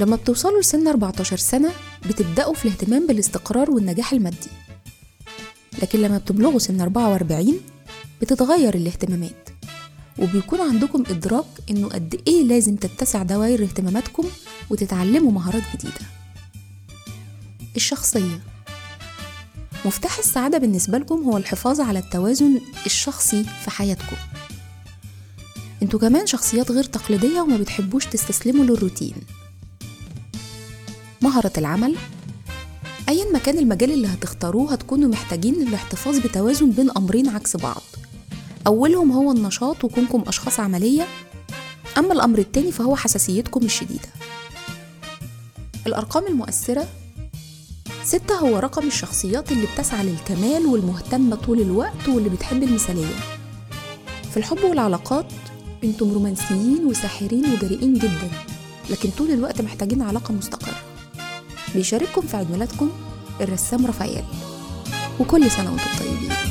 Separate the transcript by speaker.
Speaker 1: لما بتوصلوا لسن 14 سنة بتبدأوا في الاهتمام بالاستقرار والنجاح المادي. لكن لما بتبلغوا سن 44 بتتغير الاهتمامات. وبيكون عندكم إدراك إنه قد إيه لازم تتسع دوائر اهتماماتكم وتتعلموا مهارات جديدة. الشخصية. مفتاح السعادة بالنسبة لكم هو الحفاظ على التوازن الشخصي في حياتكم. أنتوا كمان شخصيات غير تقليدية وما بتحبوش تستسلموا للروتين. مهارة العمل. أيا ما كان المجال اللي هتختاروه هتكونوا محتاجين للاحتفاظ بتوازن بين أمرين عكس بعض. أولهم هو النشاط وكونكم أشخاص عملية. أما الأمر التاني فهو حساسيتكم الشديدة. الأرقام المؤثرة. ستة هو رقم الشخصيات اللي بتسعى للكمال والمهتمة طول الوقت واللي بتحب المثالية. في الحب والعلاقات أنتم رومانسيين وساحرين وجريئين جدا لكن طول الوقت محتاجين علاقة مستقرة. بيشارككم في عيد ميلادكم الرسام رافائيل. وكل سنة وأنتم طيبين.